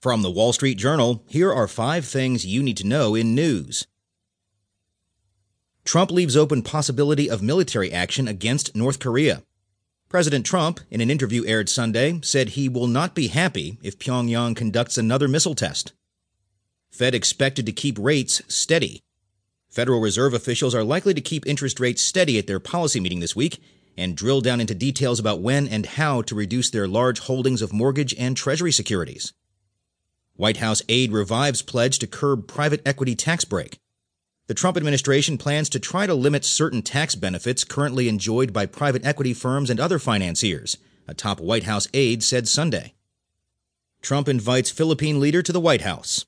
From the Wall Street Journal, here are five things you need to know in news. Trump leaves open possibility of military action against North Korea. President Trump, in an interview aired Sunday, said he will not be happy if Pyongyang conducts another missile test. Fed expected to keep rates steady. Federal Reserve officials are likely to keep interest rates steady at their policy meeting this week and drill down into details about when and how to reduce their large holdings of mortgage and Treasury securities. White House aide revives pledge to curb private equity tax break. The Trump administration plans to try to limit certain tax benefits currently enjoyed by private equity firms and other financiers, a top White House aide said Sunday. Trump invites Philippine leader to the White House.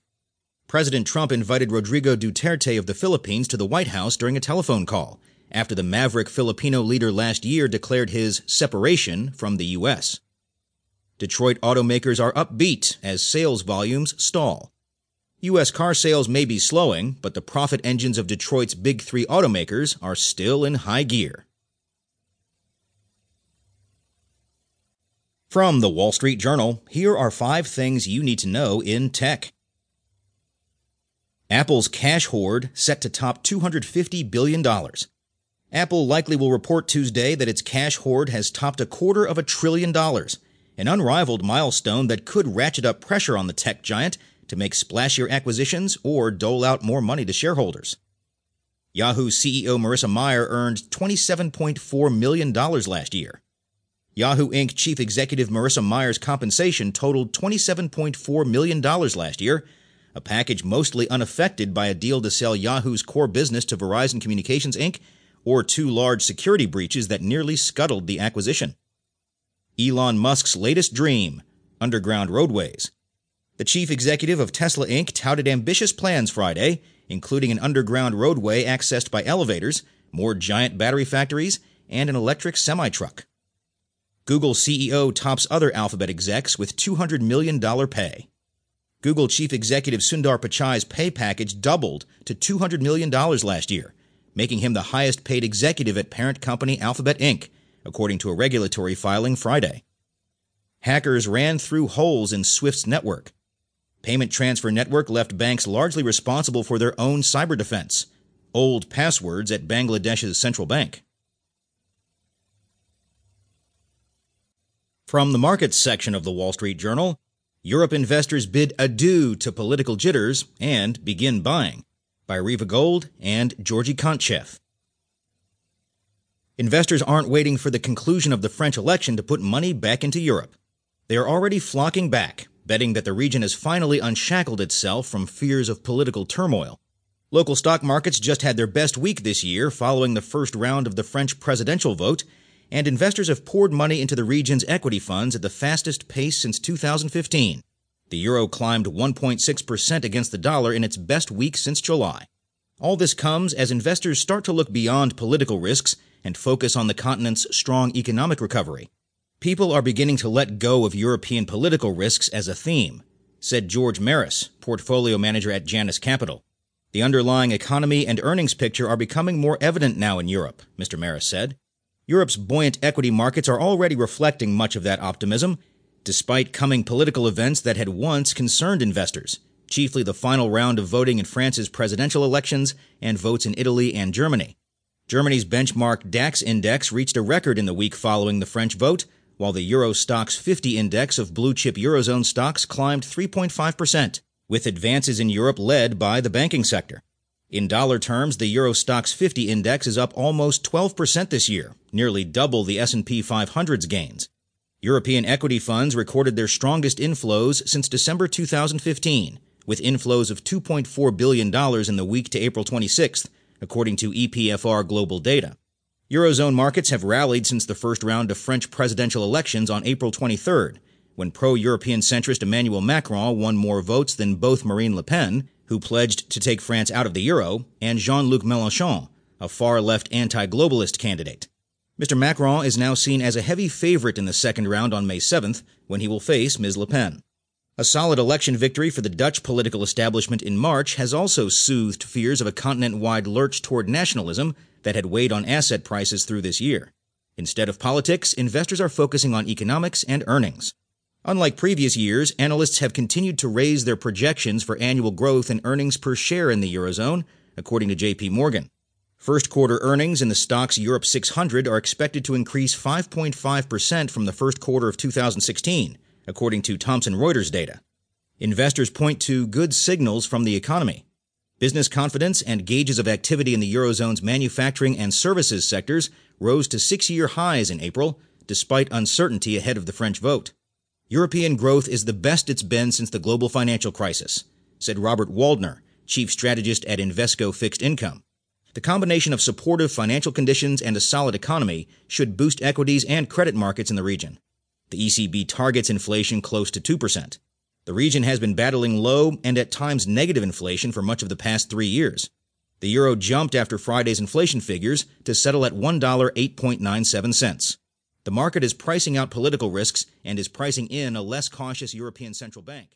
President Trump invited Rodrigo Duterte of the Philippines to the White House during a telephone call after the maverick Filipino leader last year declared his separation from the U.S. Detroit automakers are upbeat as sales volumes stall. U.S. car sales may be slowing, but the profit engines of Detroit's big three automakers are still in high gear. From the Wall Street Journal, here are five things you need to know in tech. Apple's cash hoard set to top $250 billion. Apple likely will report Tuesday that its cash hoard has topped a quarter of a trillion dollars, an unrivaled milestone that could ratchet up pressure on the tech giant to make splashier acquisitions or dole out more money to shareholders. Yahoo CEO Marissa Mayer earned $27.4 million last year. Yahoo Inc. chief executive Marissa Mayer's compensation totaled $27.4 million last year, a package mostly unaffected by a deal to sell Yahoo's core business to Verizon Communications Inc or two large security breaches that nearly scuttled the acquisition. Elon Musk's latest dream underground roadways. The chief executive of Tesla Inc. touted ambitious plans Friday, including an underground roadway accessed by elevators, more giant battery factories, and an electric semi truck. Google CEO tops other Alphabet execs with $200 million pay. Google chief executive Sundar Pichai's pay package doubled to $200 million last year, making him the highest paid executive at parent company Alphabet Inc., according to a regulatory filing Friday. Hackers ran through holes in Swift's network. Payment Transfer Network left banks largely responsible for their own cyber defense, old passwords at Bangladesh's central bank. From the markets section of the Wall Street Journal, Europe investors bid adieu to political jitters and begin buying by Riva Gold and Georgy Kantchev. Investors aren't waiting for the conclusion of the French election to put money back into Europe. They are already flocking back, betting that the region has finally unshackled itself from fears of political turmoil. Local stock markets just had their best week this year following the first round of the French presidential vote, and investors have poured money into the region's equity funds at the fastest pace since 2015. The euro climbed 1.6% against the dollar in its best week since July. All this comes as investors start to look beyond political risks and focus on the continent's strong economic recovery. People are beginning to let go of European political risks as a theme, said George Maris, portfolio manager at Janus Capital. The underlying economy and earnings picture are becoming more evident now in Europe, Mr. Maris said. Europe's buoyant equity markets are already reflecting much of that optimism, despite coming political events that had once concerned investors, chiefly the final round of voting in France's presidential elections and votes in Italy and Germany. Germany's benchmark DAX index reached a record in the week following the French vote, while the Euro Stoxx 50 index of blue chip Eurozone stocks climbed 3.5%, with advances in Europe led by the banking sector. In dollar terms, the Euro Stoxx 50 index is up almost 12% this year, nearly double the S&P 500's gains. European equity funds recorded their strongest inflows since December 2015, with inflows of $2.4 billion in the week to April 26th, according to EPFR Global Data. Eurozone markets have rallied since the first round of French presidential elections on April 23rd, when pro European centrist Emmanuel Macron won more votes than both Marine Le Pen, who pledged to take France out of the euro, and Jean Luc Mélenchon, a far left anti globalist candidate. Mr. Macron is now seen as a heavy favorite in the second round on May 7th, when he will face Ms. Le Pen. A solid election victory for the Dutch political establishment in March has also soothed fears of a continent wide lurch toward nationalism that had weighed on asset prices through this year. Instead of politics, investors are focusing on economics and earnings. Unlike previous years, analysts have continued to raise their projections for annual growth and earnings per share in the Eurozone, according to JP Morgan. First quarter earnings in the Stoxx Europe 600 are expected to increase 5.5% from the first quarter of 2016, according to Thomson Reuters data. Investors point to good signals from the economy. Business confidence and gauges of activity in the Eurozone's manufacturing and services sectors rose to six year highs in April, despite uncertainty ahead of the French vote. European growth is the best it's been since the global financial crisis, said Robert Waldner, chief strategist at Invesco Fixed Income. The combination of supportive financial conditions and a solid economy should boost equities and credit markets in the region. The ECB targets inflation close to 2%. The region has been battling low and at times negative inflation for much of the past three years. The euro jumped after Friday's inflation figures to settle at $1.0897. The market is pricing out political risks and is pricing in a less cautious European Central Bank.